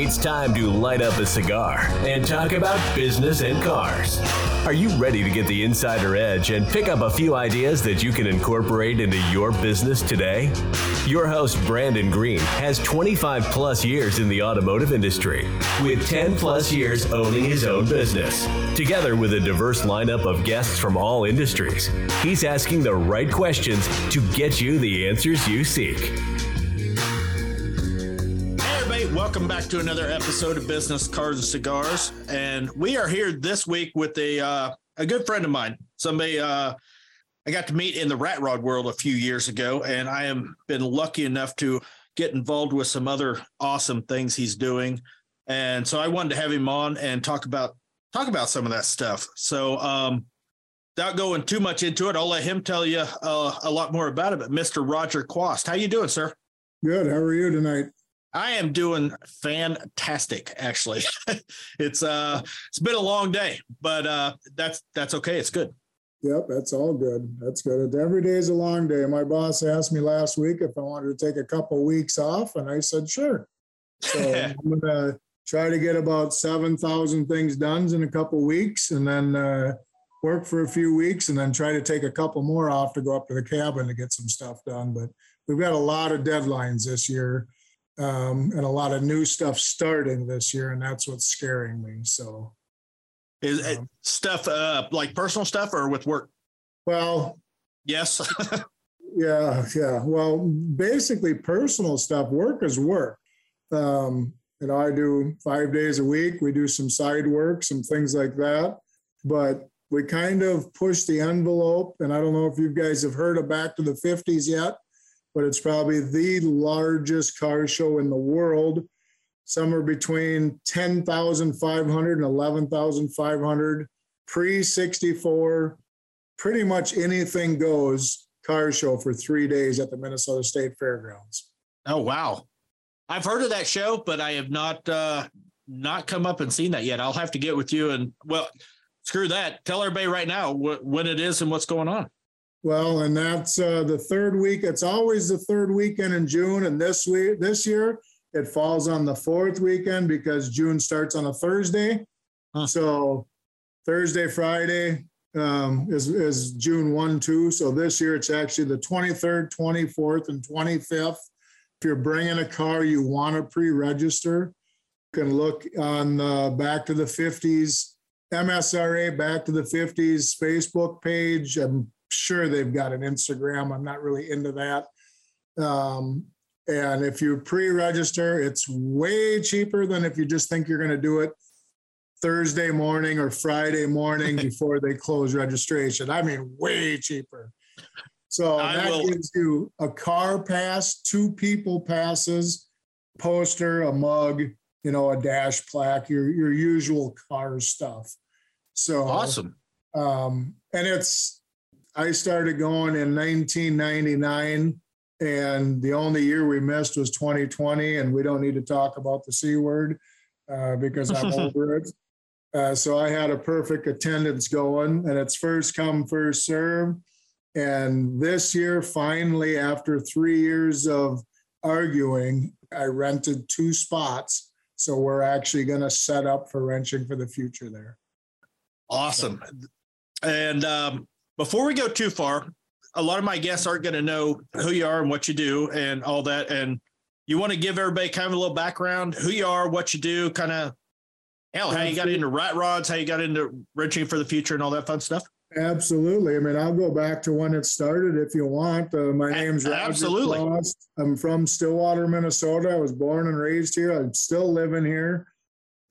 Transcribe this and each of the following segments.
It's time to light up a cigar and talk about business and cars. Are you ready to get the insider edge and pick up a few ideas that you can incorporate into your business today? Your host, Brandon Green, has 25 plus years in the automotive industry, with 10 plus years owning his own business. Together with a diverse lineup of guests from all industries, he's asking the right questions to get you the answers you seek. Welcome back to another episode of Business Cars and Cigars, and we are here this week with a uh, a good friend of mine, somebody uh, I got to meet in the rat rod world a few years ago, and I am been lucky enough to get involved with some other awesome things he's doing, and so I wanted to have him on and talk about talk about some of that stuff. So, um, without going too much into it, I'll let him tell you uh, a lot more about it. But Mr. Roger Quast, how you doing, sir? Good. How are you tonight? I am doing fantastic actually. it's uh it's been a long day, but uh that's that's okay. It's good. Yep, that's all good. That's good. Every day is a long day. My boss asked me last week if I wanted to take a couple weeks off, and I said sure. So I'm gonna try to get about seven thousand things done in a couple weeks, and then uh, work for a few weeks, and then try to take a couple more off to go up to the cabin to get some stuff done. But we've got a lot of deadlines this year um, and a lot of new stuff starting this year, and that's what's scaring me. So, is um, stuff uh, like personal stuff or with work? Well, yes. yeah, yeah. Well, basically, personal stuff. Work is work. Um, you know, I do five days a week. We do some side work, some things like that. But we kind of push the envelope. And I don't know if you guys have heard of Back to the 50s yet but it's probably the largest car show in the world, somewhere between 10,500 and 11,500, pre 64, pretty much anything goes car show for three days at the Minnesota State Fairgrounds. Oh, wow. I've heard of that show, but I have not uh, not come up and seen that yet. I'll have to get with you and well, screw that. Tell everybody right now wh- when it is and what's going on. Well, and that's uh, the third week. It's always the third weekend in June, and this week, this year, it falls on the fourth weekend because June starts on a Thursday. Huh. So Thursday, Friday um, is is June one, two. So this year it's actually the twenty third, twenty fourth, and twenty fifth. If you're bringing a car you want to pre-register, you can look on the Back to the 50s MSRA Back to the 50s Facebook page. I'm sure they've got an Instagram. I'm not really into that. Um, and if you pre-register, it's way cheaper than if you just think you're going to do it Thursday morning or Friday morning before they close registration. I mean, way cheaper. So I that will. gives you a car pass, two people passes, poster, a mug, you know, a dash plaque, your your usual car stuff. So awesome. Um, and it's I started going in 1999, and the only year we missed was 2020. And we don't need to talk about the C word uh, because I'm over it. Uh, so I had a perfect attendance going, and it's first come, first serve. And this year, finally, after three years of arguing, I rented two spots. So we're actually going to set up for wrenching for the future there. Awesome. And um, before we go too far, a lot of my guests aren't going to know who you are and what you do and all that. And you want to give everybody kind of a little background, who you are, what you do, kind of hell, how you got into rat rods, how you got into wrenching for the future and all that fun stuff. Absolutely. I mean, I'll go back to when it started if you want. Uh, my name's Roger Absolutely. I'm from Stillwater, Minnesota. I was born and raised here. I'm still living here.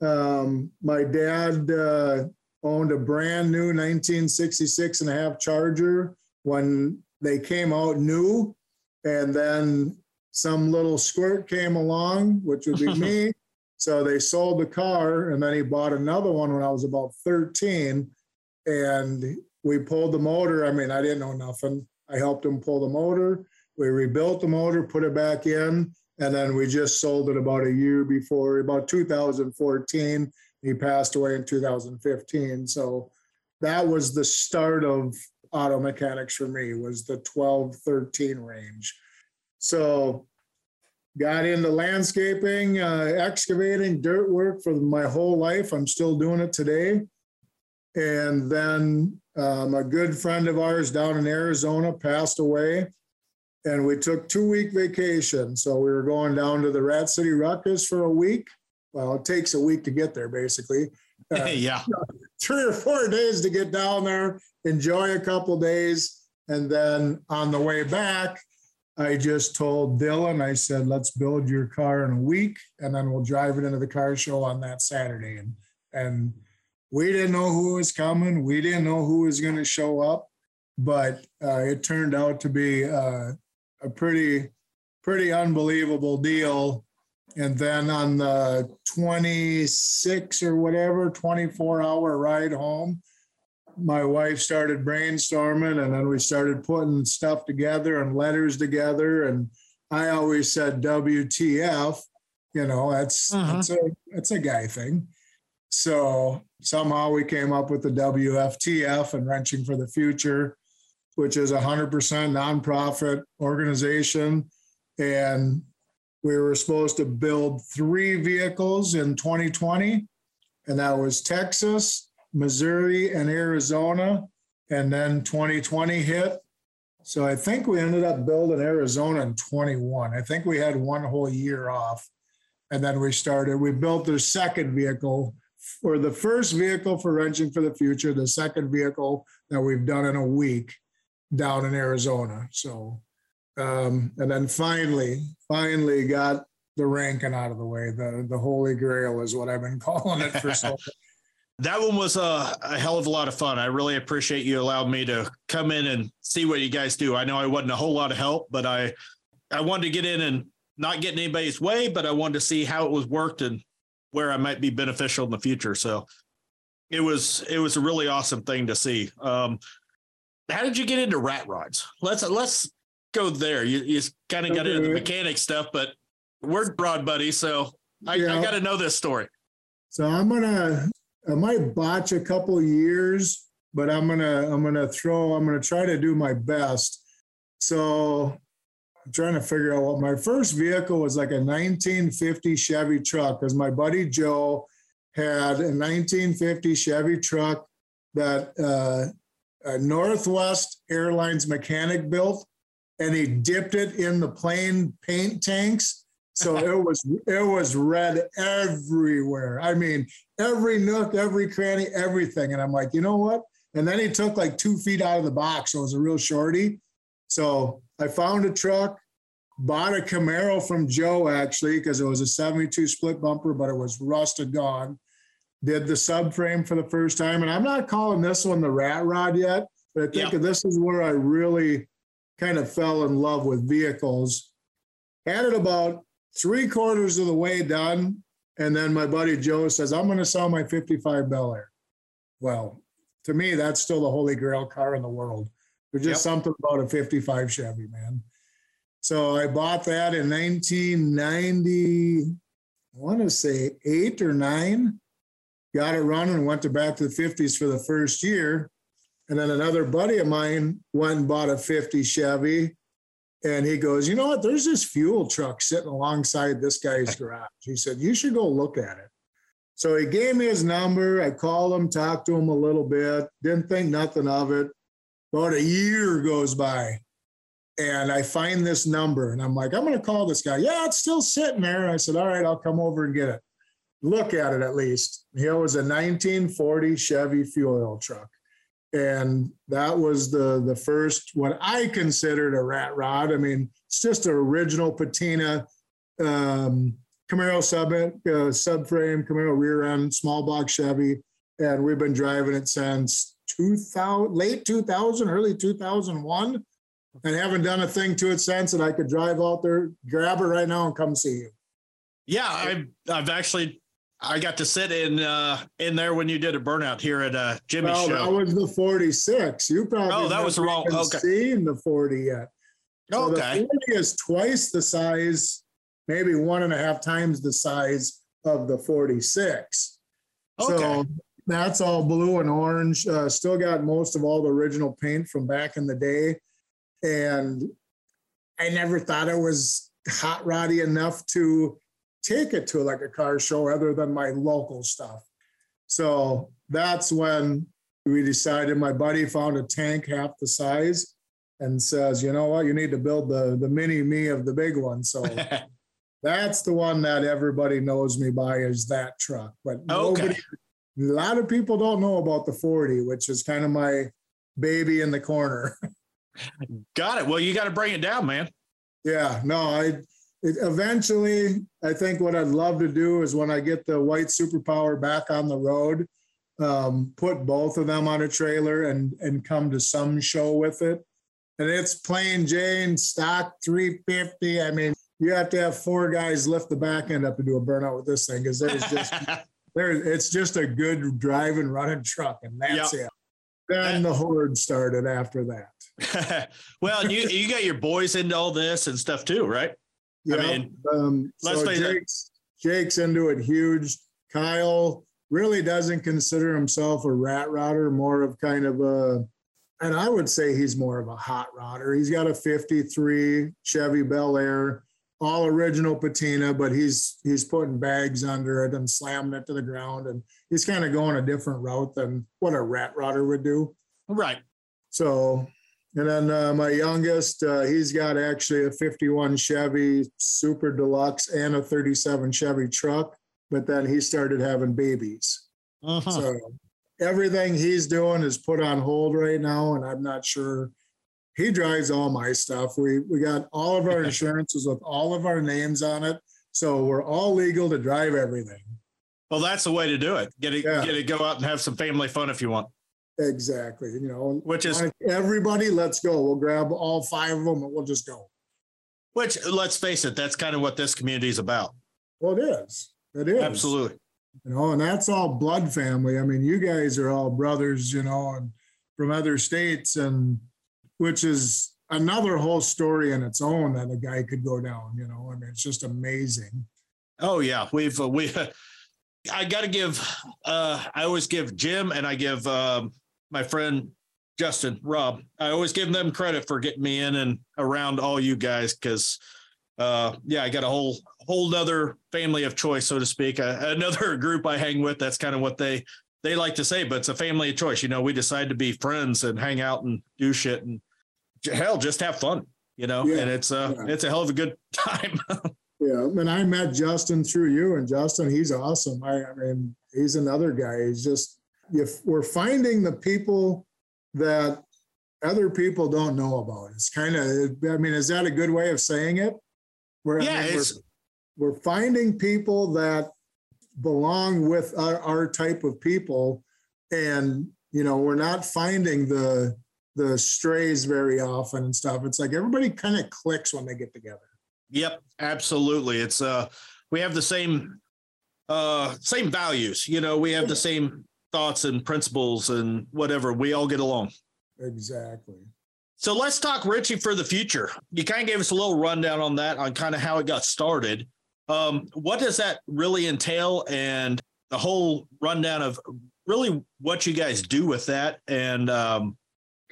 Um, my dad uh, owned a brand new 1966 and a half Charger when they came out new. And then some little squirt came along, which would be me. So they sold the car and then he bought another one when I was about 13. And we pulled the motor. I mean, I didn't know nothing. I helped him pull the motor. We rebuilt the motor, put it back in, and then we just sold it about a year before, about 2014. He passed away in 2015. So that was the start of auto mechanics for me was the 12, 13 range. So got into landscaping, uh, excavating, dirt work for my whole life. I'm still doing it today. And then um, a good friend of ours down in Arizona passed away, and we took two week vacation. So we were going down to the Rat City Ruckus for a week. Well, it takes a week to get there, basically. Uh, yeah, three or four days to get down there, enjoy a couple days, and then on the way back, I just told Dylan, I said, let's build your car in a week and then we'll drive it into the car show on that Saturday. And, and we didn't know who was coming. We didn't know who was going to show up, but uh, it turned out to be uh, a pretty, pretty unbelievable deal. And then on the 26 or whatever, 24 hour ride home, my wife started brainstorming and then we started putting stuff together and letters together. And i always said wtf you know that's uh-huh. that's a that's a guy thing. So somehow we came up with the wftf and wrenching for the future which is a 100% nonprofit organization. And we were supposed to build three vehicles in 2020 and that was texas Missouri and Arizona, and then 2020 hit. So I think we ended up building Arizona in 21. I think we had one whole year off. And then we started, we built the second vehicle for the first vehicle for Wrenching for the Future, the second vehicle that we've done in a week down in Arizona. So, um, and then finally, finally got the ranking out of the way. The, the Holy Grail is what I've been calling it for so that one was a, a, hell of a lot of fun. I really appreciate you allowed me to come in and see what you guys do. I know I wasn't a whole lot of help, but I I wanted to get in and not get in anybody's way, but I wanted to see how it was worked and where I might be beneficial in the future. So it was it was a really awesome thing to see. Um, how did you get into rat rods? Let's let's go there. You, you kind of got into the mechanic stuff, but we're broad buddies, so I, yeah. I got to know this story. So I'm gonna I might botch a couple years, but I'm gonna I'm gonna throw I'm gonna try to do my best. So I'm trying to figure out what my first vehicle was like a 1950 Chevy truck because my buddy Joe had a 1950 Chevy truck that uh, Northwest Airlines mechanic built, and he dipped it in the plane paint tanks so it was it was red everywhere. I mean, every nook, every cranny, everything. And I'm like, you know what? And then he took like two feet out of the box. So it was a real shorty. So I found a truck, bought a Camaro from Joe actually, because it was a 72 split bumper, but it was rusted gone. Did the subframe for the first time. And I'm not calling this one the rat rod yet, but I think yeah. this is where I really kind of fell in love with vehicles. Had it about three quarters of the way done. And then my buddy Joe says, I'm going to sell my 55 Bel Air. Well, to me, that's still the holy grail car in the world. There's just yep. something about a 55 Chevy, man. So I bought that in 1990, I want to say eight or nine. Got it running, went to back to the 50s for the first year. And then another buddy of mine went and bought a 50 Chevy and he goes, You know what? There's this fuel truck sitting alongside this guy's garage. He said, You should go look at it. So he gave me his number. I called him, talked to him a little bit, didn't think nothing of it. About a year goes by and I find this number and I'm like, I'm going to call this guy. Yeah, it's still sitting there. I said, All right, I'll come over and get it. Look at it at least. Here was a 1940 Chevy fuel oil truck and that was the the first what I considered a rat rod. I mean, it's just an original patina um, Camaro sub uh, subframe, Camaro rear end, small block Chevy, and we've been driving it since 2000, late 2000, early 2001, and haven't done a thing to it since. And I could drive out there, grab it right now, and come see you. Yeah, I've I've actually I got to sit in uh, in there when you did a burnout here at uh, Jimmy's well, show. That was the 46. You probably oh, that was the wrong. Okay, seen the 40 yet? So okay, the 40 is twice the size, maybe one and a half times the size of the 46. Okay. So that's all blue and orange. Uh, still got most of all the original paint from back in the day, and I never thought it was hot roddy enough to take it to like a car show other than my local stuff. So that's when we decided my buddy found a tank half the size and says, you know what, you need to build the the mini me of the big one. So that's the one that everybody knows me by is that truck. But nobody, okay. a lot of people don't know about the 40, which is kind of my baby in the corner. Got it. Well, you got to bring it down, man. Yeah, no, I eventually I think what I'd love to do is when I get the white superpower back on the road, um, put both of them on a trailer and and come to some show with it. And it's plain Jane stock 350. I mean, you have to have four guys lift the back end up to do a burnout with this thing because there's just there it's just a good drive and running truck, and that's yep. it. Then the horde started after that. well, you you got your boys into all this and stuff too, right? Yeah. I mean, um, let's so Jake's, Jake's into it huge. Kyle really doesn't consider himself a rat rodder, more of kind of a, and I would say he's more of a hot rodder. He's got a 53 Chevy Bel Air, all original patina, but he's he's putting bags under it and slamming it to the ground, and he's kind of going a different route than what a rat rodder would do. Right. So, and then uh, my youngest, uh, he's got actually a 51 Chevy Super Deluxe and a 37 Chevy truck but then he started having babies. Uh-huh. So everything he's doing is put on hold right now, and I'm not sure. He drives all my stuff. We we got all of our insurances with all of our names on it, so we're all legal to drive everything. Well, that's the way to do it. Get it, yeah. get it, go out and have some family fun if you want. Exactly. You know, which is everybody. Let's go. We'll grab all five of them and we'll just go. Which, let's face it, that's kind of what this community is about. Well, it is. It is. Absolutely. You know, and that's all blood family. I mean, you guys are all brothers, you know, and from other states, and which is another whole story in its own that a guy could go down, you know. I mean, it's just amazing. Oh yeah, we've uh, we. I got to give. uh I always give Jim and I give um, my friend Justin Rob. I always give them credit for getting me in and around all you guys because uh, yeah, I got a whole whole other family of choice, so to speak. Uh, another group I hang with. That's kind of what they they like to say, but it's a family of choice. You know, we decide to be friends and hang out and do shit and hell, just have fun. You know, yeah, and it's uh yeah. it's a hell of a good time. yeah, and I met Justin through you, and Justin, he's awesome. I, I mean, he's another guy. He's just if we're finding the people that other people don't know about. It's kind of, I mean, is that a good way of saying it? We're, yeah, I mean, we're, we're, finding people that belong with our, our type of people, and you know, we're not finding the the strays very often and stuff. It's like everybody kind of clicks when they get together. Yep, absolutely. It's uh, we have the same uh same values. You know, we have the same thoughts and principles and whatever. We all get along. Exactly. So let's talk Wrenching for the future. You kind of gave us a little rundown on that, on kind of how it got started. Um, what does that really entail, and the whole rundown of really what you guys do with that, and um,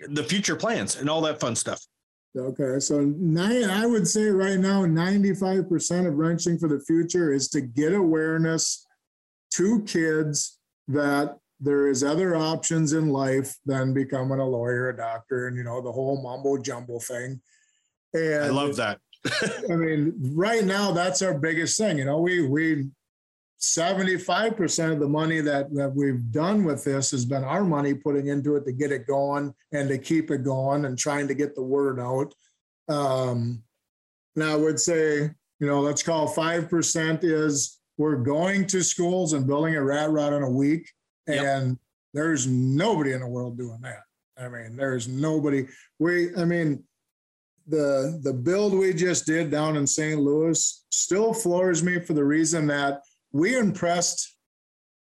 the future plans, and all that fun stuff. Okay, so nine, I would say right now, ninety-five percent of wrenching for the future is to get awareness to kids that there is other options in life than becoming a lawyer, a doctor, and you know the whole mumbo jumbo thing. And I love that. I mean, right now that's our biggest thing. You know, we we 75% of the money that, that we've done with this has been our money putting into it to get it going and to keep it going and trying to get the word out. Um, now I would say, you know, let's call 5% is we're going to schools and building a rat rod in a week and yep. there's nobody in the world doing that. I mean, there's nobody. We, I mean, the the build we just did down in St. Louis still floors me for the reason that we impressed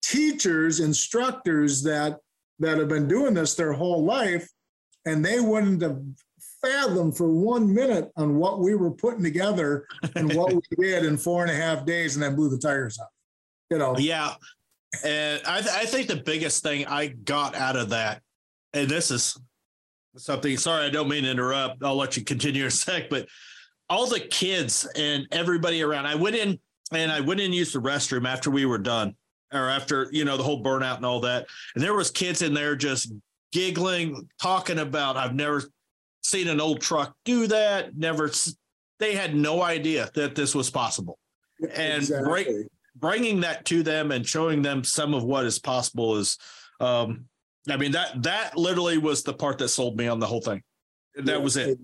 teachers, instructors that that have been doing this their whole life, and they wouldn't have fathomed for one minute on what we were putting together and what we did in four and a half days, and then blew the tires off. You know. Yeah, and I, th- I think the biggest thing I got out of that, and this is something, sorry, I don't mean to interrupt. I'll let you continue in a sec, but all the kids and everybody around. I went in and I went in and used the restroom after we were done, or after you know the whole burnout and all that. And there was kids in there just giggling, talking about I've never seen an old truck do that. Never. They had no idea that this was possible, and Exactly. bring, bringing that to them and showing them some of what is possible is. Um, I mean that that literally was the part that sold me on the whole thing. That was it.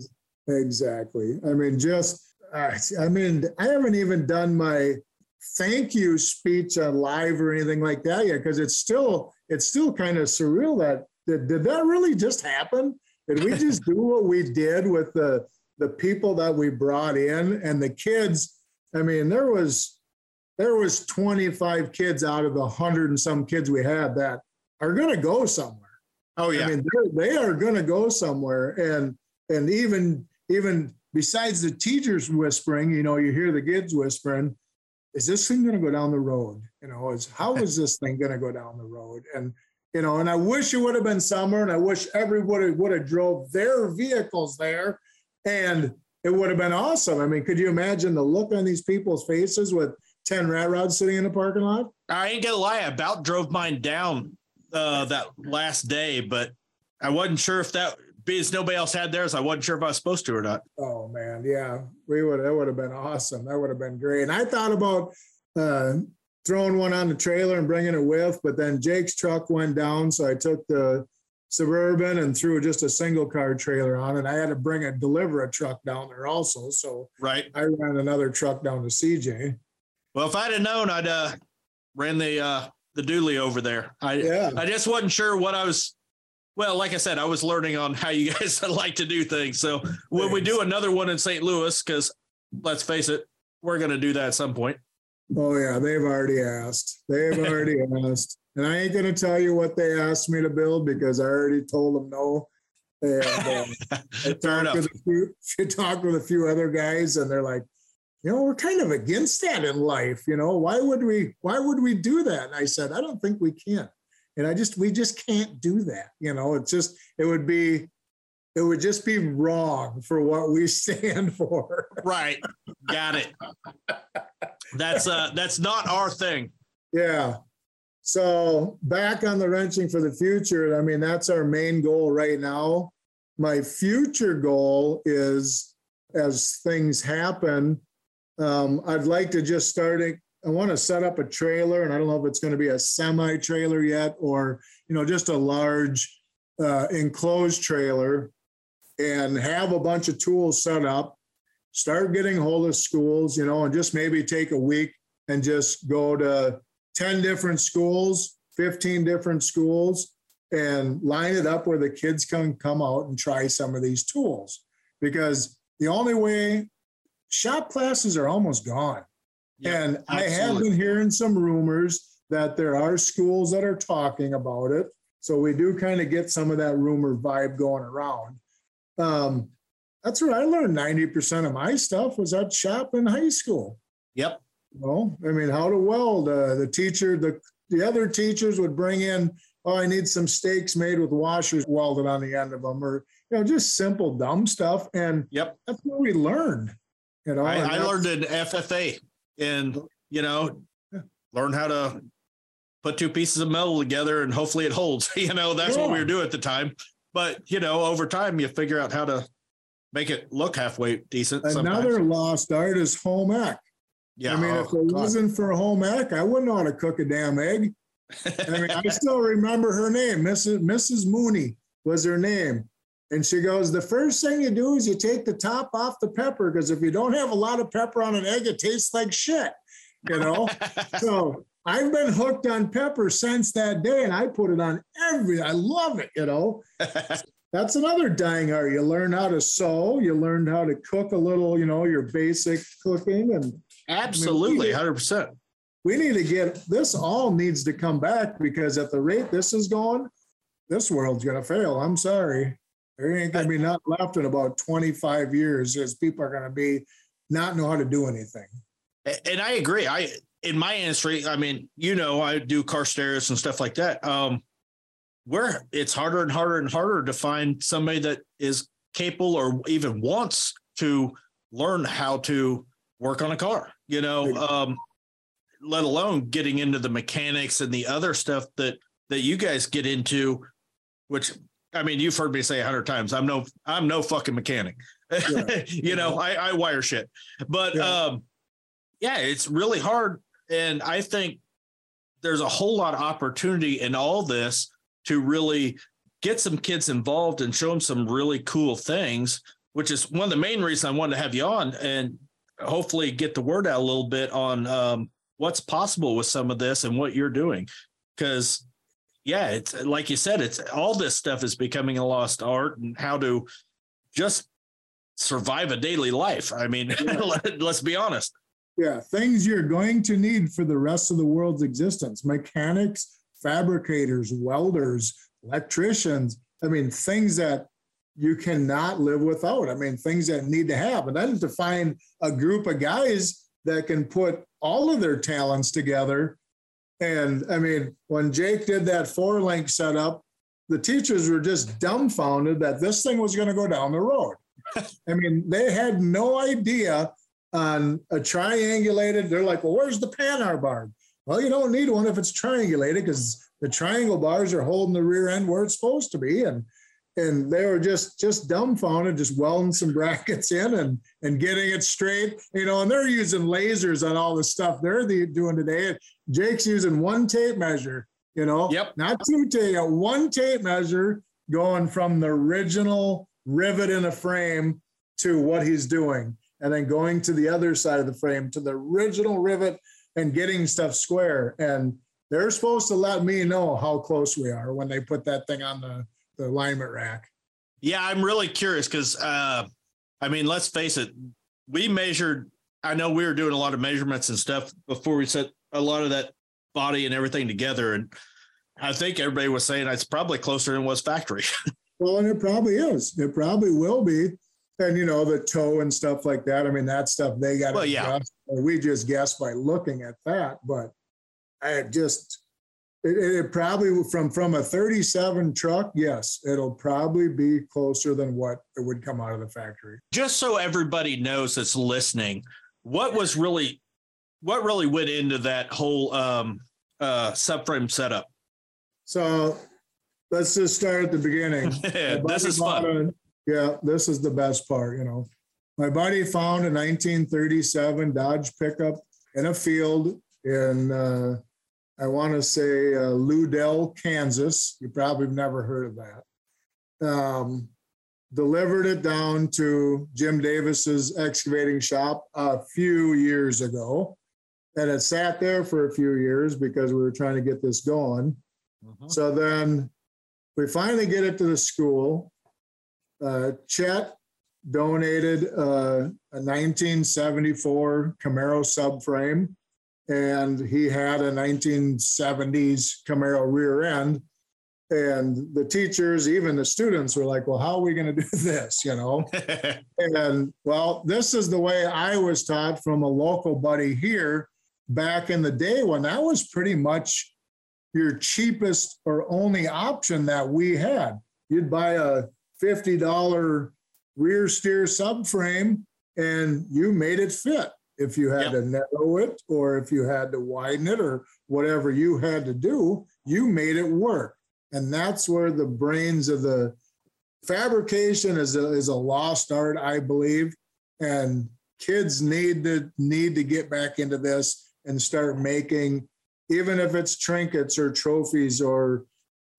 Exactly. I mean, just, uh, I mean, I haven't even done my thank you speech on live or anything like that yet because it's still, it's still kind of surreal that, did, did that really just happen? Did we just do what we did with the, the people that we brought in and the kids? I mean, there was, there was 25 kids out of the hundred and some kids we had that are going to go somewhere. Oh yeah. I mean, they are going to go somewhere, and and even even besides the teachers whispering, you know, you hear the kids whispering, "Is this thing going to go down the road? You know, is how is this thing going to go down the road?" And you know, and I wish it would have been summer, and I wish everybody would have drove their vehicles there, and it would have been awesome. I mean, could you imagine the look on these people's faces with ten rat rods sitting in the parking lot? I ain't gonna lie, I about drove mine down uh, that last day, but I wasn't sure if that because nobody else had theirs. I wasn't sure if I was supposed to or not. Oh man, yeah, we would. That would have been awesome. That would have been great. And I thought about uh, throwing one on the trailer and bringing it with, but then Jake's truck went down, so I took the suburban and threw just a single car trailer on, and I had to bring a deliver a truck down there also. So Right. I ran another truck down to CJ. Well, if I'd have known, I'd uh, ran the uh, the dually over there. I Yeah, I just wasn't sure what I was. Well, like I said, I was learning on how you guys like to do things. So when we do another one in St. Louis, because let's face it, we're gonna do that at some point. Oh yeah, they've already asked. They've already asked, and I ain't gonna tell you what they asked me to build because I already told them no. And um, I talked with a few, I talked with a few other guys, and they're like, you know, we're kind of against that in life. You know, why would we? Why would we do that? And I said, I don't think we can. And I just, we just can't do that. You know, it's just, it would be, it would just be wrong for what we stand for. Right. Got it. That's uh that's not our thing. Yeah. So back on the wrenching for the future, I mean, that's our main goal right now. My future goal is as things happen, um, I'd like to just start it. I want to set up a trailer, and I don't know if it's going to be a semi trailer yet or, you know, just a large uh, enclosed trailer and have a bunch of tools set up. Start getting hold of schools, you know, and just maybe take a week and just go to 10 different schools, 15 different schools, and line it up where the kids can come out and try some of these tools. Because the only way shop classes are almost gone. Yeah, and I have been hearing some rumors that there are schools that are talking about it. So we do kind of get some of that rumor vibe going around. Um, that's where I learned 90% of my stuff was at shop in high school. Yep. You know, I mean, how to weld. Uh, the teacher, the the other teachers would bring in, oh, I need some stakes made with washers welded on the end of them, or you know, just simple dumb stuff. And Yep. that's what we learned. You know, I, I learned in FFA and you know, learn how to put two pieces of metal together and hopefully it holds. You know, that's what we were doing at the time. But you know, over time you figure out how to make it look halfway decent. sometimes. Another lost art is home ec. yeah. I mean, oh, if it God. wasn't for home ec, I wouldn't know how to cook a damn egg. I mean, I still remember her name, Mrs. Mrs. Mooney was her name. And she goes, the first thing you do is you take the top off the pepper because if you don't have a lot of pepper on an egg, it tastes like shit. You know? so I've been hooked on pepper since that day, and I put it on every. I love it. You know, that's another dying art. You learn how to sew. You learn how to cook a little. You know, your basic cooking, and Absolutely, hundred percent. we need to get this. All needs to come back because at the rate this is going, this world's gonna fail. I'm sorry. There ain't gonna be not left in about 25 years as people are gonna be not know how to do anything. And I agree. I in my industry, I mean, you know, I do car stereos and stuff like that. Um, where it's harder and harder and harder to find somebody that is capable or even wants to learn how to work on a car, you know, um, let alone getting into the mechanics and the other stuff that that you guys get into, which I mean, you've heard me say a hundred times. I'm no, I'm no fucking mechanic. Yeah. you know, I, I wire shit, but yeah. um, yeah, it's really hard. And I think there's a whole lot of opportunity in all this to really get some kids involved and show them some really cool things, which is one of the main reasons I wanted to have you on and hopefully get the word out a little bit on um, what's possible with some of this and what you're doing. Because, yeah, it's like you said, it's all this stuff is becoming a lost art and how to just survive a daily life. I mean, let, let's be honest. Yeah, things you're going to need for the rest of the world's existence mechanics, fabricators, welders, electricians. I mean, things that you cannot live without. I mean, things that need to have. And then to find a group of guys that can put all of their talents together. And I mean, when Jake did that four link setup, the teachers were just dumbfounded that this thing was going to go down the road. I mean, they had no idea on a triangulated. They're like, well, where's the Panhard bar? Well, you don't need one if it's triangulated because the triangle bars are holding the rear end where it's supposed to be. And and they were just just dumbfounded, just welding some brackets in and and getting it straight, you know. And they're using lasers on all the stuff they're doing today. Jake's using one tape measure, you know, yep, not two tape, one tape measure going from the original rivet in a frame to what he's doing, and then going to the other side of the frame to the original rivet and getting stuff square. And they're supposed to let me know how close we are when they put that thing on the the alignment rack. Yeah, I'm really curious because, uh, I mean, let's face it, we measured. I know we were doing a lot of measurements and stuff before we set a lot of that body and everything together, and I think everybody was saying it's probably closer than was factory. well, and it probably is. It probably will be. And you know the toe and stuff like that. I mean, that stuff they got. Well, yeah. We just guess by looking at that, but I just it, it, probably from from a 37 truck, yes, it'll probably be closer than what it would come out of the factory. Just so everybody knows that's listening, what was really what really went into that whole um, uh, subframe setup? So let's just start at the beginning. this is fun. A, yeah, this is the best part. You know, my buddy found a 1937 Dodge pickup in a field in. Uh, I want to say uh, Ludell, Kansas. You probably have never heard of that. Um, delivered it down to Jim Davis's excavating shop a few years ago. And it sat there for a few years because we were trying to get this going. Mm-hmm. So then we finally get it to the school. Uh, Chet donated uh, a 1974 Camaro subframe and he had a 1970s Camaro rear end. And the teachers, even the students, were like, "Well, how are we going to do this?" You know. and well, this is the way I was taught from a local buddy here back in the day when that was pretty much your cheapest or only option that we had. You'd buy a fifty dollar rear steer subframe, and you made it fit if you had yep. to narrow it or if you had to widen it or whatever you had to do, you made it work. And that's where the brains of the fabrication is a, is a lost art, I believe. And kids need to need to get back into this and start making, even if it's trinkets or trophies or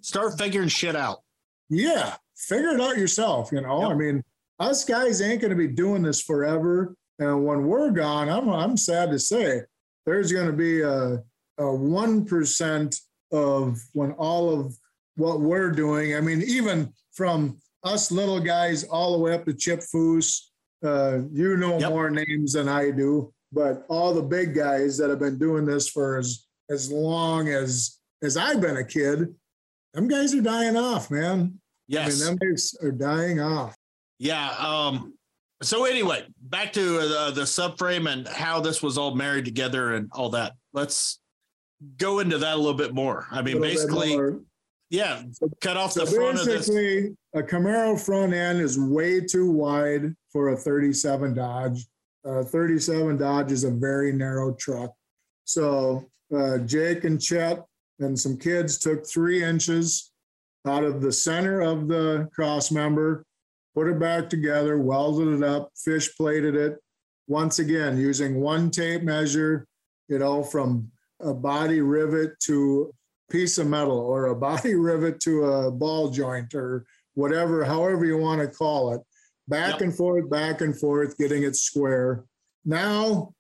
start figuring shit out. Yeah, figure it out yourself. You know, yep. I mean, us guys ain't going to be doing this forever. And when we're gone, I'm, I'm sad to say there's going to be a, a 1% of when all of what we're doing, I mean, even from us little guys all the way up to Chip Foose, uh, you know yep. more names than I do, but all the big guys that have been doing this for as, as long as, as I've been a kid, them guys are dying off, man. Yes. I mean, them guys are dying off. Yeah. Um, so anyway, back to uh, the subframe and how this was all married together and all that. Let's go into that a little bit more. I mean, basically, Yeah, cut off So the front of this. basically, a Camaro front end is way too wide for a 37 Dodge. Uh, 37 Dodge is a very narrow truck. So uh, Jake and Chet and some kids took three inches out of the center of the cross member, put it back together, welded it up, fish plated it. Once again, using one tape measure, you know, from a body rivet to piece of metal or a body rivet to a ball joint or whatever, however you want to call it. Back Yep. and forth, back and forth, getting it square. Now,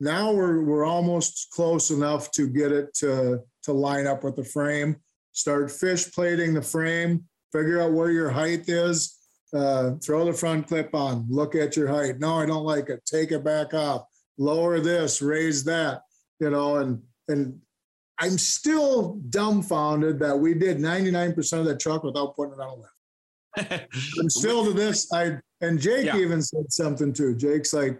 now we're we're almost close enough to get it to to line up with the frame. Start fish plating the frame. Figure out where your height is. Uh, throw the front clip on. Look at your height. No, I don't like it. Take it back off. Lower this. Raise that. You know, and and I'm still dumbfounded that we did 99% of that truck without putting it on a lift. And still to this, I and Jake Yeah. even said something too. Jake's like,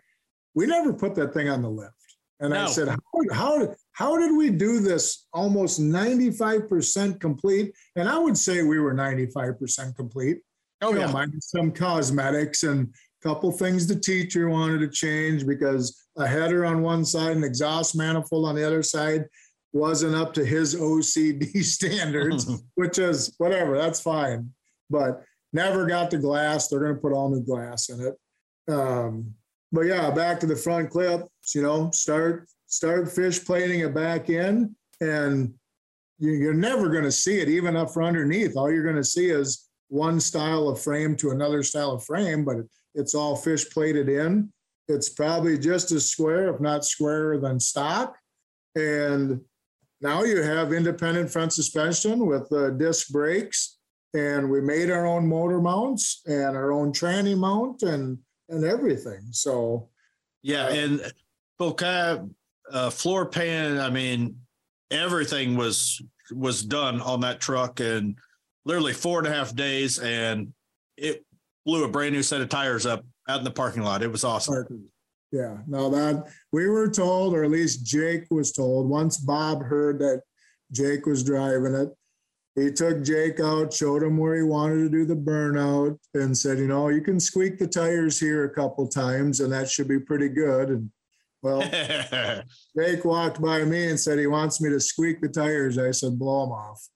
we never put that thing on the lift. And I said, how, how, how did we do this almost 95% complete? And I would say we were 95% complete. Oh yeah, minus some cosmetics and a couple things the teacher wanted to change because a header on one side and exhaust manifold on the other side wasn't up to his OCD standards, which is whatever, that's fine. But never got the glass. They're going to put all new glass in it. Um, but yeah, back to the front clip, you know, start start fish plating it back in and you- you're never going to see it even up from underneath. All you're going to see is one style of frame to another style of frame, but it's all fish plated in. It's probably just as square, if not squarer than stock. And now you have independent front suspension with uh, disc brakes. And we made our own motor mounts and our own tranny mount and and everything. So yeah, and full uh, floor pan. I mean, everything was was done on that truck in literally four and a half days, and it blew a brand new set of tires up out in the parking lot. It was awesome. Yeah, no, that we were told, or at least Jake was told, once Bob heard that Jake was driving it, he took Jake out, showed him where he wanted to do the burnout, and said, you know, you can squeak the tires here a couple times, and that should be pretty good. And well, Jake walked by me and said he wants me to squeak the tires. I said, blow them off.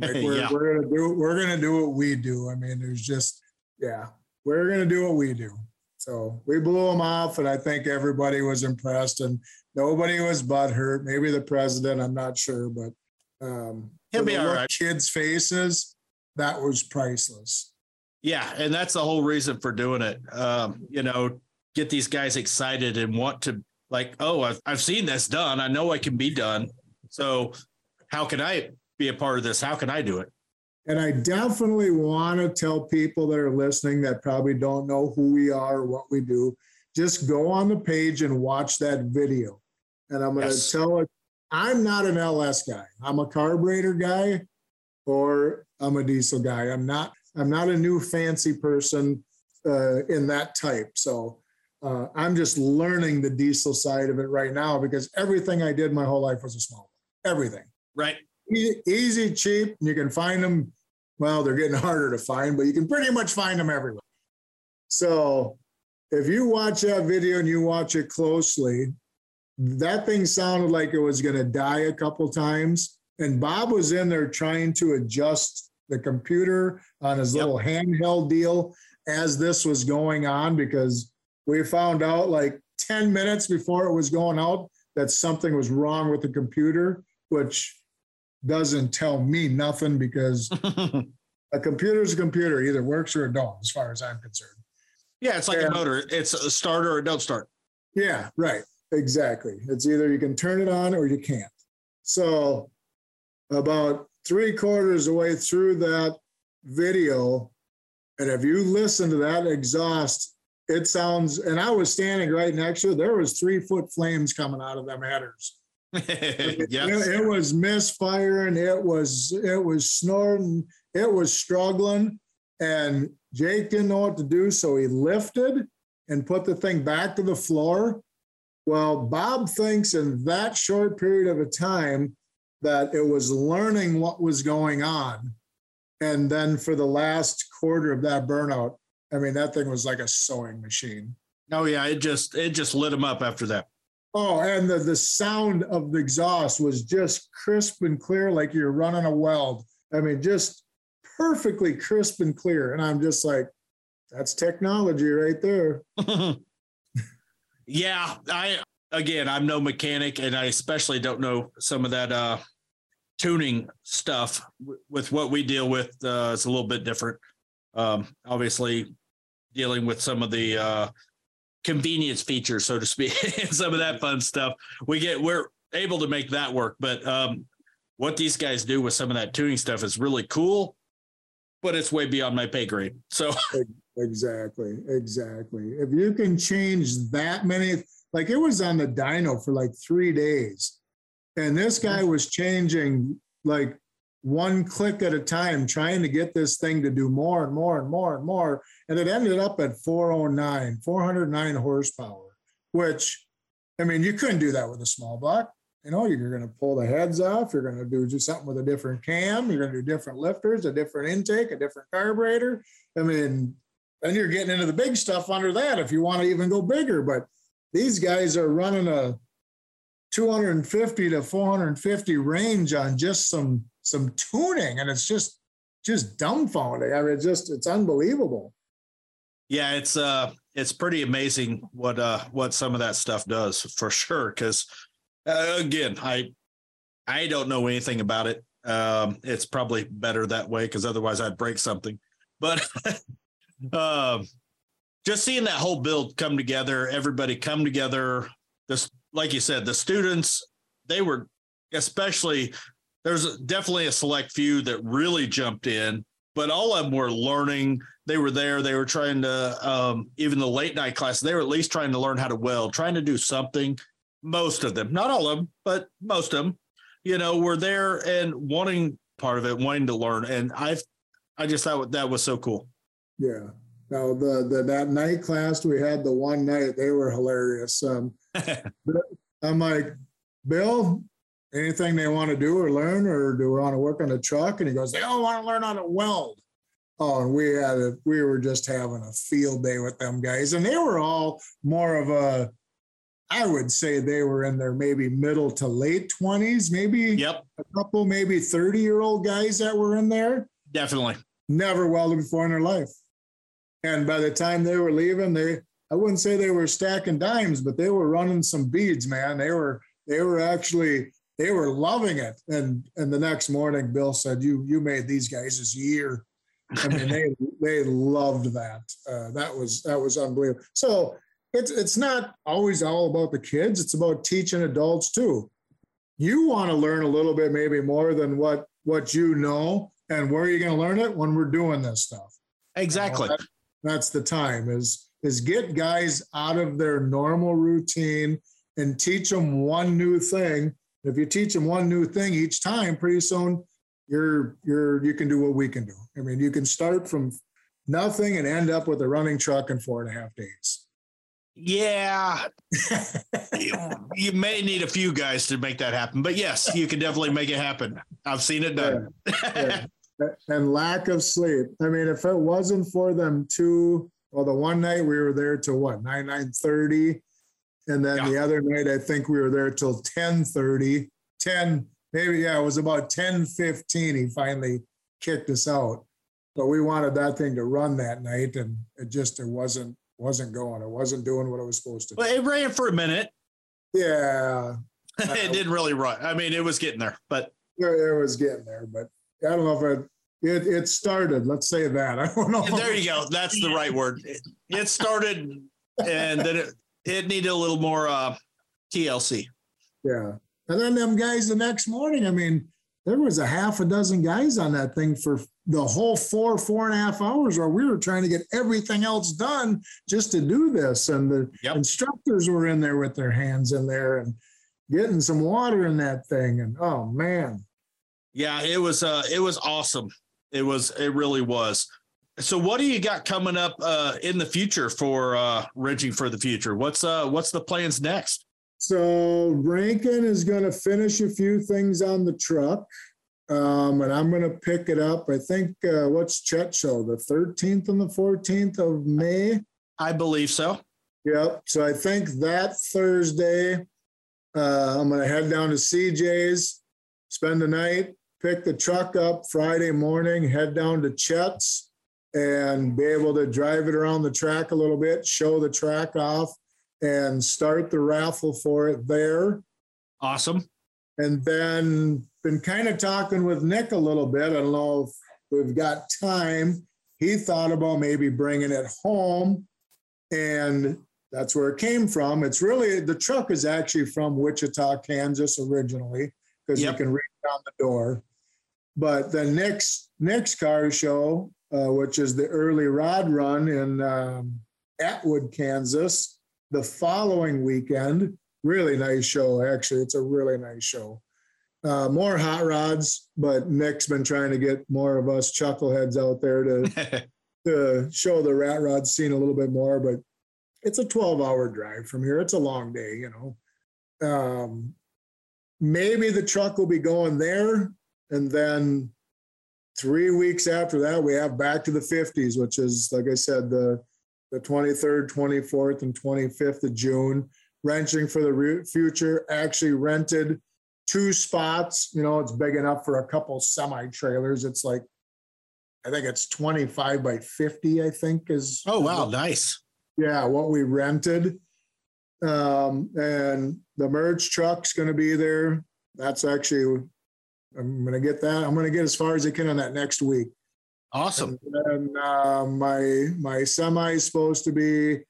Like we're, Yeah. we're gonna do we're gonna do what we do. I mean, there's just yeah, we're gonna do what we do. So we blew them off, and I think everybody was impressed, and nobody was butthurt. Maybe the president, I'm not sure, but um, He'll be the all. Kids' faces, that was priceless. Yeah, and that's the whole reason for doing it. Um, you know, get these guys excited and want to like, oh, I've I've seen this done. I know it can be done. So how can I be a part of this? How can I do it? And I definitely want to tell people that are listening that probably don't know who we are or what we do, just go on the page and watch that video. And I'm going to Yes. tell it, I'm not an LS guy. I'm a carburetor guy or I'm a diesel guy. I'm not, I'm not a new fancy person uh, in that type. So uh, I'm just learning the diesel side of it right now because everything I did my whole life was a small, one. everything Right. Easy, cheap. and You can find them. Well, they're getting harder to find, but you can pretty much find them everywhere. So if you watch that video and you watch it closely, that thing sounded like it was going to die a couple times. And Bob was in there trying to adjust the computer on his Yep. little handheld deal as this was going on because we found out like 10 minutes before it was going out that something was wrong with the computer, which doesn't tell me nothing because a computer's a computer, either works or it don't, as far as I'm concerned. yeah, it's like Yeah. a motor. It's a starter or don't start. Yeah, right. Exactly. It's either you can turn it on or you can't. So, about three quarters of the way through that video, and if you listen to that exhaust, it sounds, and I was standing right next to it, there was three foot flames coming out of them headers. It, yes. it was misfiring. It was it was snorting. It was struggling, and Jake didn't know what to do, so he lifted and put the thing back to the floor. Well, Bob thinks in that short period of a time that it was learning what was going on, And then for the last quarter of that burnout, I mean, that thing was like a sewing machine. Oh yeah, it just it just lit him up after that. Oh, and the, the sound of the exhaust was just crisp and clear, like you're running a weld. I mean, just perfectly crisp and clear. And I'm just like, that's technology right there. yeah, I again, I'm no mechanic, and I especially don't know some of that uh, tuning stuff with what we deal with. Uh, it's a little bit different. Um, obviously, dealing with some of the uh, convenience features, so to speak, and some of that fun stuff. We get we're able to make that work, but um, what these guys do with some of that tuning stuff is really cool, but it's way beyond my pay grade. So exactly, exactly. If you can change that many, like it was on the dyno for like three days, and this guy was changing like one click at a time, trying to get this thing to do more and more and more and more. And it ended up at 409, 409 horsepower, which, I mean, you couldn't do that with a small block. You know, you're going to pull the heads off. You're going to do just something with a different cam. You're going to do different lifters, a different intake, a different carburetor. I mean, then you're getting into the big stuff under that if you want to even go bigger. But these guys are running a 250 to 450 range on just some some tuning, and it's just just dumbfounding. I mean, it's just it's unbelievable. Yeah, it's uh it's pretty amazing what uh what some of that stuff does for sure. Because uh, again, I I don't know anything about it. Um, it's probably better that way because otherwise I'd break something. But um, just seeing that whole build come together, everybody come together. This, like you said, the students they were especially there's definitely a select few that really jumped in, but all of them were learning. They were there. They were trying to, um, even the late night class, they were at least trying to learn how to weld, trying to do something. Most of them, not all of them, but most of them, you know, were there and wanting part of it, wanting to learn. And I, I just thought that was so cool. Yeah. Now the, the that night class we had the one night they were hilarious. Um, I'm like, Bill, anything they want to do or learn, or do we want to work on a truck? And he goes, they all want to learn how to weld. Oh, and we had a, we were just having a field day with them guys, and they were all more of a, I would say they were in their maybe middle to late twenties, maybe yep. a couple, maybe 30 year old guys that were in there. Definitely. Never welded before in their life. And by the time they were leaving, they, I wouldn't say they were stacking dimes, but they were running some beads, man. They were, they were actually they were loving it. And and the next morning, Bill said, "You you made these guys this year." I mean, they they loved that. Uh, that was that was unbelievable. So it's it's not always all about the kids. It's about teaching adults too. You want to learn a little bit, maybe more than what what you know, and where are you going to learn it when we're doing this stuff? Exactly. that, that's the time. Is is get guys out of their normal routine and teach them one new thing if you teach them one new thing each time, pretty soon you're you're you can do what we can do. I mean, you can start from nothing and end up with a running truck in four and a half days. Yeah, you, you, may need a few guys to make that happen, but yes, you can definitely make it happen. I've seen it done. Yeah. Yeah. and lack of sleep. I mean, if it wasn't for them two, well, the one night we were there to what nine nine thirty, and then yeah. the other night, I think we were there till 10 30, 10, maybe, yeah, it was about 10 15. He finally kicked us out. But we wanted that thing to run that night, and it just it wasn't wasn't going. It wasn't doing what it was supposed to. Well, it ran for a minute. Yeah, it didn't really run. I mean, it was getting there, but it was getting there. But I don't know if it it, it started. Let's say that. I don't know. There you go. That's the right word. It, it started, and then it it needed a little more uh, TLC. Yeah. And then them guys the next morning, I mean, there was a half a dozen guys on that thing for the whole four, four and a half hours where we were trying to get everything else done just to do this. And the yep. instructors were in there with their hands in there and getting some water in that thing. And oh man. Yeah, it was uh it was awesome. It was it really was. So what do you got coming up uh, in the future for uh, Wrenching for the Future? What's uh, what's the plans next? So Rankin is going to finish a few things on the truck. Um, and I'm going to pick it up. I think uh, what's Chet show? The 13th and the 14th of May. I believe so. Yep. So I think that Thursday, uh, I'm going to head down to CJ's, spend the night, pick the truck up Friday morning, head down to Chet's, and be able to drive it around the track a little bit, show the track off, and start the raffle for it there. Awesome. And then been kind of talking with Nick a little bit. I don't know if we've got time. He thought about maybe bringing it home, and that's where it came from. It's really the truck is actually from Wichita, Kansas originally, because Yep. you can read it on the door. But the next next car show, uh, which is the early rod run in um, Atwood, Kansas, the following weekend. Really nice show, actually. It's a really nice show. Uh, more hot rods, but Nick's been trying to get more of us chuckleheads out there to to show the rat rod scene a little bit more. But it's a 12 hour drive from here. It's a long day, you know. Um, maybe the truck will be going there, and then three weeks after that, we have back to the 50s, which is like I said, the the 23rd, 24th, and 25th of June. Wrenching for the Re- future actually rented two spots. You know, it's big enough for a couple semi trailers. It's like, I think it's 25 by 50, I think is. oh, wow. Nice. Yeah, what we rented. Um, and the merge truck's gonna be there. That's actually, I'm gonna get that. I'm gonna get as far as I can on that next week. Awesome. And uh, my my semi is supposed to be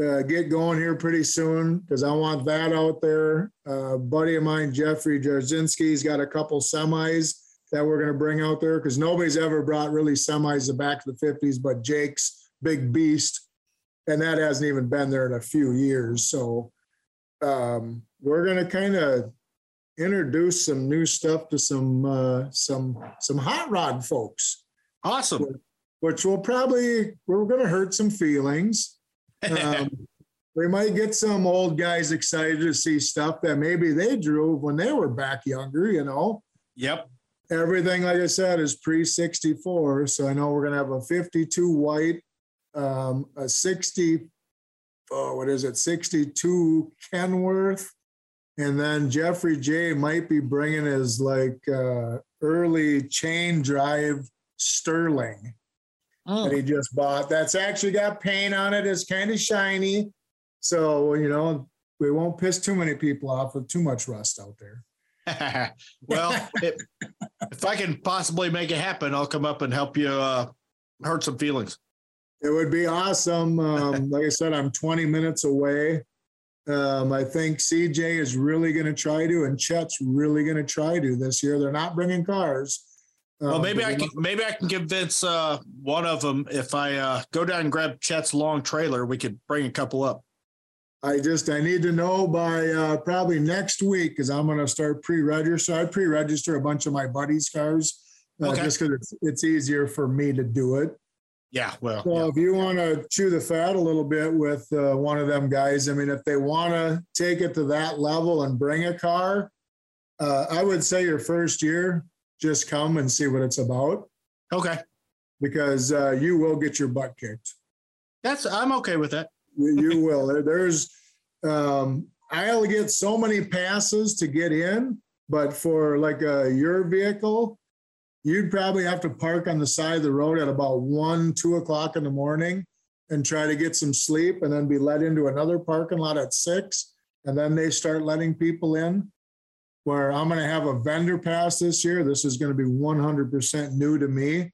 uh, get going here pretty soon because I want that out there. Uh, buddy of mine, Jeffrey Jarzinski's got a couple semis that we're going to bring out there because nobody's ever brought really semis to back to the 50s, but Jake's big beast, and that hasn't even been there in a few years. So um, we're going to kind of introduce some new stuff to some uh, some some hot rod folks Awesome. which will probably we're going to hurt some feelings. Um, we might get some old guys excited to see stuff that maybe they drove when they were back younger. You know, yep. everything like I said is pre sixty four. So I know we're going to have a fifty two white, um, a sixty, oh, what is it, sixty two Kenworth. And then Jeffrey J might be bringing his like uh, early chain drive Sterling Oh, that he just bought. That's actually got paint on it. It's kind of shiny. So, you know, we won't piss too many people off with too much rust out there. well, it, if I can possibly make it happen, I'll come up and help you uh, hurt some feelings. It would be awesome. Um, like I said, I'm 20 minutes away. Um, I think CJ is really going to try to, and Chet's really going to try to this year. They're not bringing cars. Well, Um, maybe I can maybe I can convince uh, one of them if I uh, go down and grab Chet's long trailer, we could bring a couple up. I just I need to know by uh, probably next week because I'm going to start pre-register. So I pre-register a bunch of my buddies' cars uh, Okay. just because it's it's easier for me to do it. Yeah, well, So yeah. if you want to chew the fat a little bit with uh, one of them guys, I mean, if they want to take it to that level and bring a car, uh, I would say your first year, just come and see what it's about okay, because uh, you will get your butt kicked. that's I'm okay with that. You, you will. There's, um, I'll get so many passes to get in, but for like uh, your vehicle, you'd probably have to park on the side of the road at about one, two o'clock in the morning and try to get some sleep and then be let into another parking lot at six. And then they start letting people in. Where I'm going to have a vendor pass this year. This is going to be 100% new to me.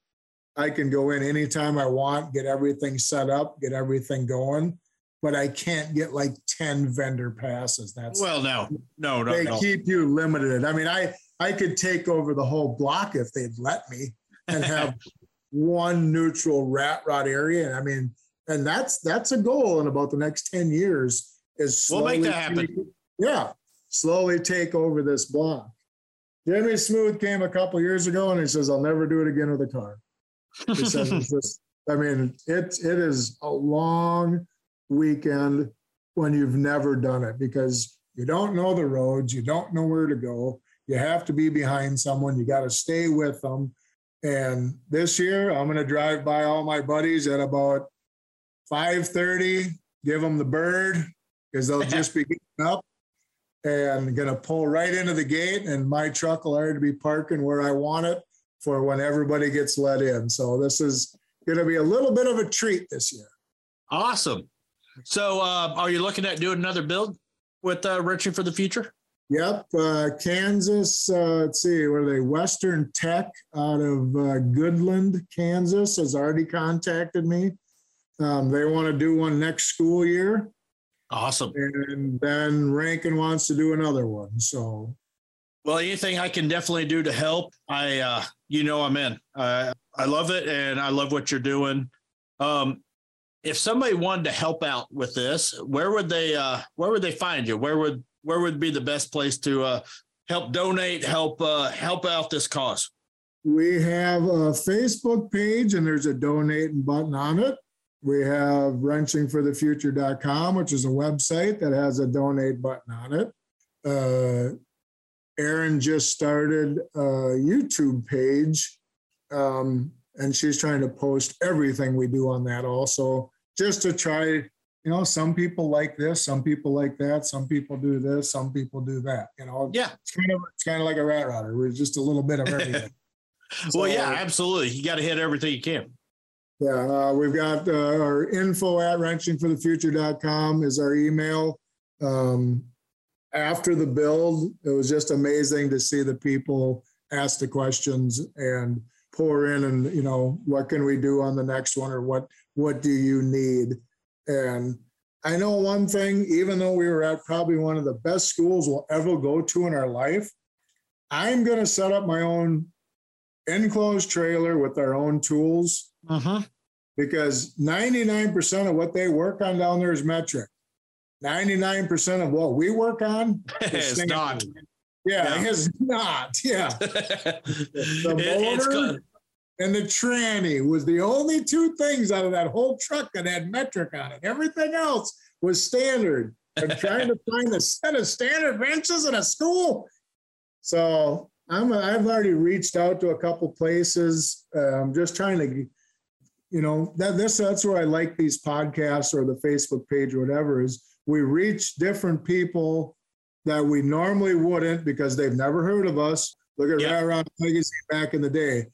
I can go in anytime I want, get everything set up, get everything going, but I can't get like 10 vendor passes. That's Well, no, no, no, they no. keep you limited. I mean, I I could take over the whole block if they'd let me and have one neutral rat rod area. And I mean, and that's that's a goal in about the next 10 years is We'll make that happen. take- yeah, slowly take over this block. Jimmy Smooth came a couple years ago and he says, I'll never do it again with a car. He says, it's just, I mean, it's it is a long weekend when you've never done it because you don't know the roads, you don't know where to go, You have to be behind someone. You got to stay with them. And this year, I'm going to drive by all my buddies at about 5:30, give them the bird because they'll just be getting up and going to pull right into the gate. And my truck will already be parking where I want it for when everybody gets let in. So this is going to be a little bit of a treat this year. Awesome. So, uh, are you looking at doing another build with uh, Wrenching for the Future? Yep, uh, Kansas. Uh, let's see, what are they? Western Tech out of uh, Goodland, Kansas, has already contacted me. Um, they want to do one next school year, Awesome. and then Rankin wants to do another one. So Well, anything I can definitely do to help, I, uh, you know, I'm in. Uh, I love it, and I love what you're doing. Um, if somebody wanted to help out with this, where would they? Uh, where would they find you? Where would where would be the best place to uh, help donate, help uh, help out this cause? we have a Facebook page, and there's a donate button on it. We have wrenchingforthefuture.com, which is a website that has a donate button on it. Uh, Erin just started a YouTube page, um, and she's trying to post everything we do on that also, just to try. You know, some people like this, some people like that, some people do this, some people do that. You know, Yeah. it's kind of it's kind of like a rat rodder. We're just a little bit of everything. well, yeah, So- absolutely. You got to hit everything you can. Yeah, uh, we've got uh, our info at wrenchingforthefuture.com is our email. Um, after the build, it was just amazing to see the people ask the questions and pour in and, you know, what can we do on the next one or what, what do you need? And I know one thing, even though we were at probably one of the best schools we'll ever go to in our life, I'm going to set up my own enclosed trailer with our own tools Mm-hmm. because 99% of what they work on down there is metric. 99% of what we work on is not. Yeah, Yeah. it's not. Yeah. The it's motor good. And the tranny was the only two things out of that whole truck that had metric on it. Everything else was standard. I'm trying to find a set of standard wrenches in a school. So I'm, I've already reached out to a couple places. Uh, I'm just trying to, you know, that this that's where I like these podcasts or the Facebook page or whatever is we reach different people that we normally wouldn't because they've never heard of us. Look at Yeah. Rat Rod Legacy back in the day.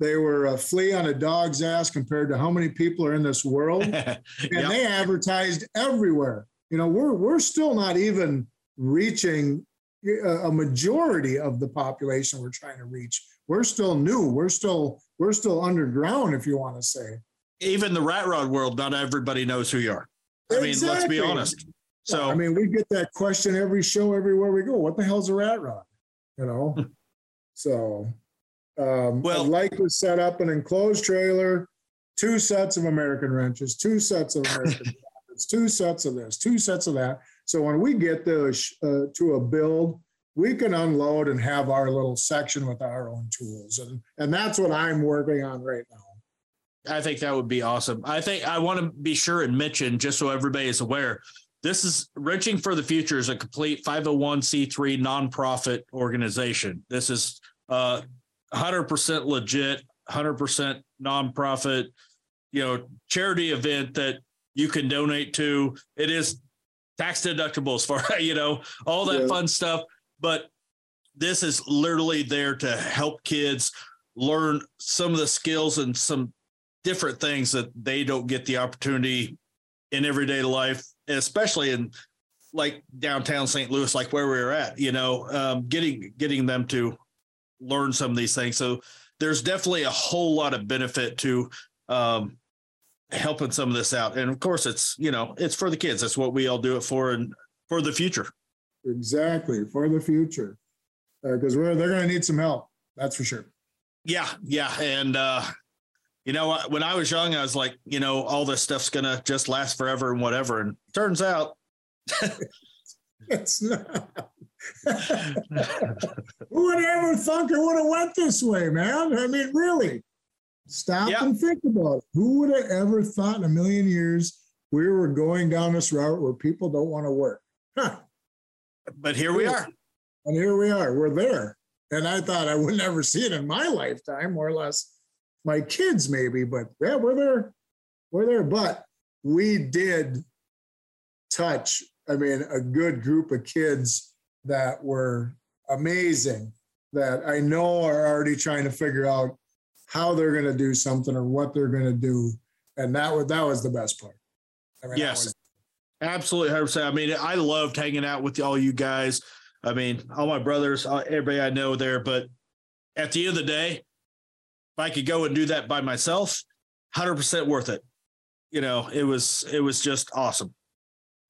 They were a flea on a dog's ass compared to how many people are in this world. And Yep. they advertised everywhere. You know, we're we're still not even reaching a, a majority of the population we're trying to reach. We're still new. We're still we're still underground, if you want to say. Even the rat rod world, not everybody knows who you are. I mean, let's be honest. So I mean, we get that question every show, everywhere we go. What the hell's a rat rod? You know. Hmm. so, um, Well- like to set up an enclosed trailer, two sets of American wrenches, two sets of American brackets, two sets of this, two sets of that. So when we get a uh, to a build, we can unload and have our little section with our own tools, and and that's what I'm working on right now. I think that would be awesome. I think I want to be sure and mention, just so everybody is aware, this is Wrenching for the Future is a complete 501c3 nonprofit organization. This is uh, 100% legit, 100% nonprofit, you know, charity event that you can donate to. It is tax deductible as far you know all that Yeah. fun stuff, but this is literally there to help kids learn some of the skills and some different things that they don't get the opportunity in everyday life, especially in like downtown St. Louis, like where we were at, you know, um, getting getting them to learn some of these things. So there's definitely a whole lot of benefit to um, helping some of this out. And of course, it's you know it's for the kids. That's what we all do it for, and for the future. Exactly for the future, because we're they're going to need some help. That's for sure. Yeah, yeah, and uh, you know, when I was young, I was like, you know, all this stuff's gonna just last forever and whatever. And turns out, It's not. Who would ever thunk it would have went this way, man? I mean, really. Stop Yeah. and think about it. Who would have ever thought in a million years we were going down this route where people don't want to work? Huh. but here we are. And here we are, we're there. And I thought I would never see it in my lifetime, more or less my kids maybe, but yeah, we're there. We're there. But we did touch, I mean, a good group of kids that were amazing that I know are already trying to figure out how they're going to do something or what they're going to do. And that was, that was the best part. I mean, yes, was- absolutely. 100%. I mean, I loved hanging out with all you guys. I mean, all my brothers, everybody I know there, but at the end of the day, if I could go and do that by myself, 100% worth it. You know, it was, it was just awesome.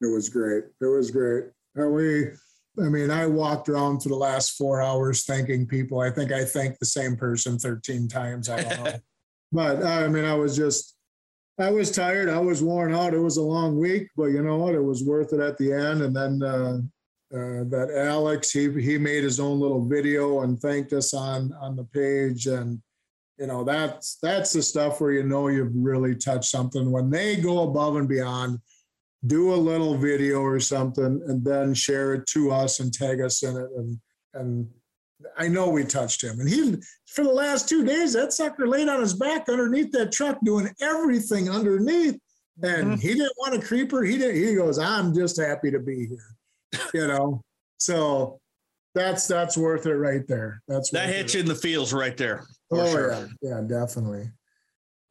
It was great. It was great. And we, I mean, I walked around for the last four hours thanking people. I think I thanked the same person 13 times. I don't know. but I mean, I was just, I was tired. I was worn out. It was a long week, but you know what? It was worth it at the end. And then uh, uh, that Alex, he he made his own little video and thanked us on on the page. And you know, that's that's the stuff where you know you've really touched something when they go above and beyond do a little video or something and then share it to us and tag us in it and and I know we touched him. And he for the last two days, that sucker laid on his back underneath that truck doing everything underneath. And mm-hmm. he didn't want a creeper. He didn't, he goes, I'm just happy to be here. You know? So that's that's worth it right there. That's that hits you in the feels right there. Oh sure. yeah, yeah, definitely.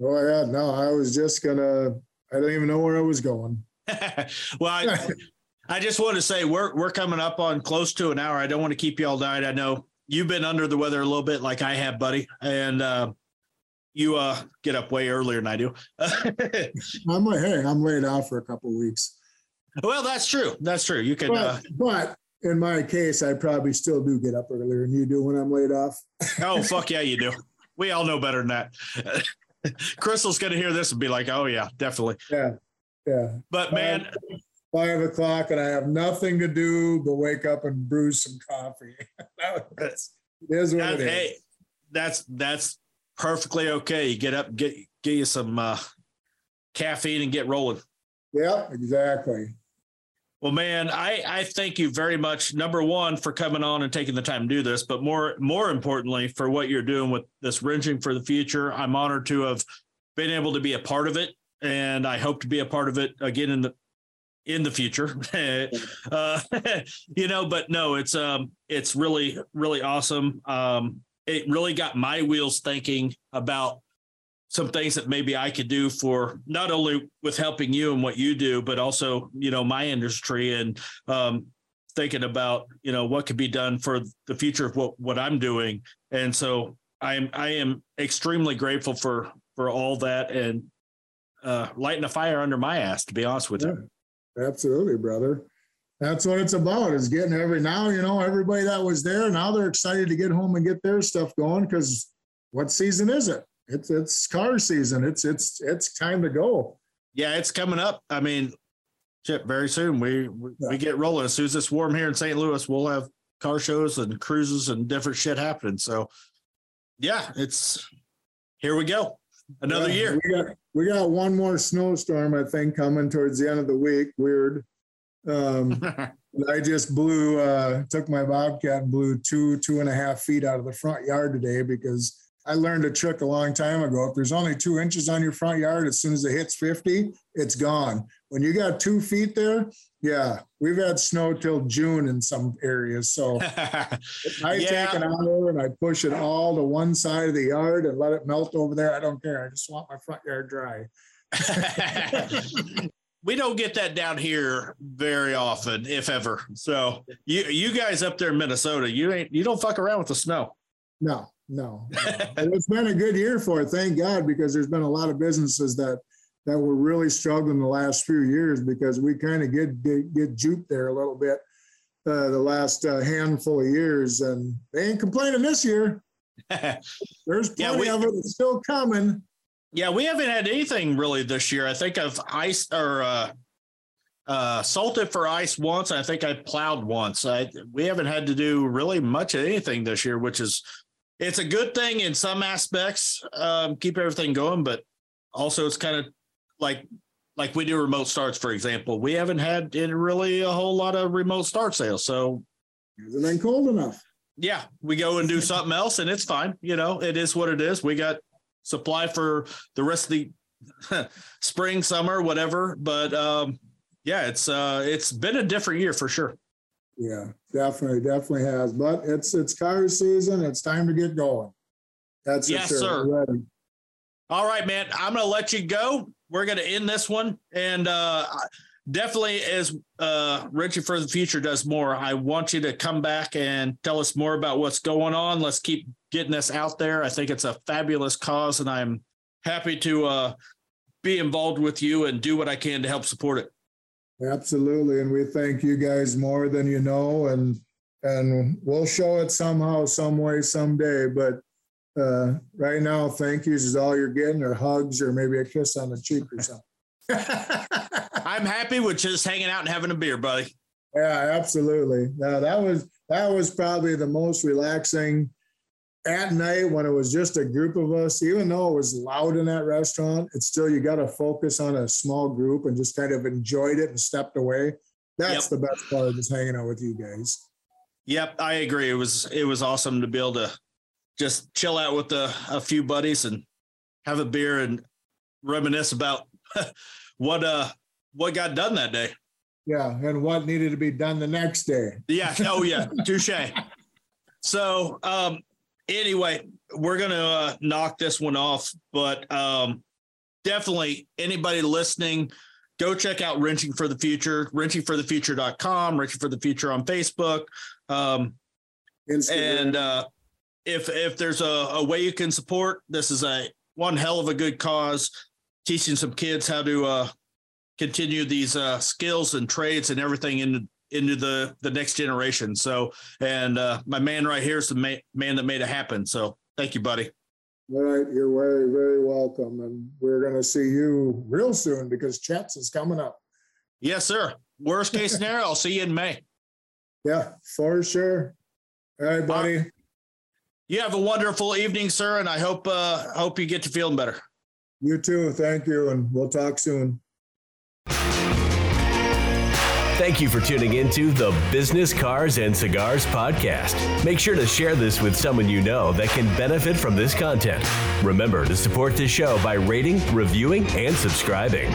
Oh yeah, no, I was just gonna I don't even know where I was going. well, I, I just want to say we're we're coming up on close to an hour. I don't want to keep you all night. I know you've been under the weather a little bit, like I have, buddy, and uh, you uh, get up way earlier than I do. I'm like, hey, I'm laid off for a couple weeks. Well, that's true. That's true. You can, but, uh, but in my case, I probably still do get up earlier than you do when I'm laid off. oh fuck yeah, you do. We all know better than that. Crystal's gonna hear this and be like, "Oh yeah, definitely." Yeah, yeah. But man, five o'clock and I have nothing to do but wake up and brew some coffee. that's, is what it is. Hey, that's that's perfectly okay. You get up, get get you some uh, caffeine and get rolling. Yeah, exactly. Well, man, I, I thank you very much. Number one, for coming on and taking the time to do this, but more more importantly, for what you're doing with this wrenching for the future. I'm honored to have been able to be a part of it and I hope to be a part of it again in the in the future. uh, you know, but no, it's um it's really really awesome. Um, it really got my wheels thinking about some things that maybe I could do for not only with helping you and what you do, but also you know my industry and um, thinking about you know what could be done for the future of what what I'm doing. And so I am I am extremely grateful for for all that and uh, lighting a fire under my ass, to be honest with yeah, you. Absolutely, brother. That's what it's about is getting every now, you know, everybody that was there, now they're excited to get home and get their stuff going because what season is it? It's it's car season. It's it's it's time to go. Yeah, it's coming up. I mean, shit, very soon. We we, yeah. we get rolling. As soon as it's warm here in St. Louis, we'll have car shows and cruises and different shit happening. So yeah, it's here we go another yeah, year. We got, we got one more snowstorm, I think, coming towards the end of the week. Weird. Um, I just blew, uh, took my Bobcat and blew two, two and a half feet out of the front yard today because I learned a trick a long time ago. If there's only two inches on your front yard, as soon as it hits 50, it's gone. When you got two feet there, yeah, we've had snow till June in some areas. So I yeah. take an hour and I push it all to one side of the yard and let it melt over there. I don't care. I just want my front yard dry. we don't get that down here very often, if ever. So you you guys up there in Minnesota, you ain't you don't fuck around with the snow. No, no. it's been a good year for it, thank God, because there's been a lot of businesses that that were really struggling the last few years because we kind of get, get get juped there a little bit uh, the last uh, handful of years, and they ain't complaining this year. There's plenty yeah, we, of it still coming. Yeah, we haven't had anything really this year. I think I've iced or uh, uh, salted for ice once. I think I plowed once. I, we haven't had to do really much of anything this year, which is it's a good thing in some aspects. Um, keep everything going, but also it's kind of like like we do remote starts, for example. We haven't had really a whole lot of remote start sales, so Hasn't been cold enough. Yeah, we go and do something else, and it's fine. You know, it is what it is. We got supply for the rest of the spring, summer, whatever. But um, yeah, it's uh, it's been a different year for sure. Yeah, definitely, definitely has. But it's it's car season. It's time to get going. That's yes, sir. All right, man. I'm gonna let you go. We're gonna end this one, and uh, definitely as uh, Wrenching for the future does more, I want you to come back and tell us more about what's going on. Let's keep getting this out there. I think it's a fabulous cause, and I'm happy to uh, be involved with you and do what I can to help support it. Absolutely, and we thank you guys more than you know, and and we'll show it somehow, some way, someday. But uh, right now, thank yous is all you're getting, or hugs, or maybe a kiss on the cheek or something. I'm happy with just hanging out and having a beer, buddy. Yeah, absolutely. No, that was that was probably the most relaxing at night when it was just a group of us. Even though it was loud in that restaurant, it's still you got to focus on a small group and just kind of enjoyed it and stepped away. That's yep. the best part of just hanging out with you guys. Yep, I agree. It was it was awesome to be able to just chill out with a, a few buddies and have a beer and reminisce about what uh what got done that day. Yeah, and what needed to be done the next day. Yeah. Oh yeah. Touche. so um anyway, we're gonna uh, knock this one off, but um definitely anybody listening, go check out Wrenching for the Future, wrenching for the wrenchingforthefuture.com, Wrenching for the Future on Facebook. Um Instagram. and uh if if there's a, a way you can support, this is a one hell of a good cause teaching some kids how to uh, continue these uh, skills and trades and everything into into the the next generation. So, and uh, my man right here is the ma- man that made it happen. So, thank you, buddy. All right, you're very very welcome, and we're going to see you real soon because Chet's is coming up. Yes, sir. Worst case scenario, I'll see you in May. Yeah, for sure. All right, buddy. You have a wonderful evening, sir, and I hope uh, hope you get to feeling better. You too. Thank you. And we'll talk soon. Thank you for tuning into the Business Cars and Cigars podcast. Make sure to share this with someone you know that can benefit from this content. Remember to support this show by rating, reviewing, and subscribing.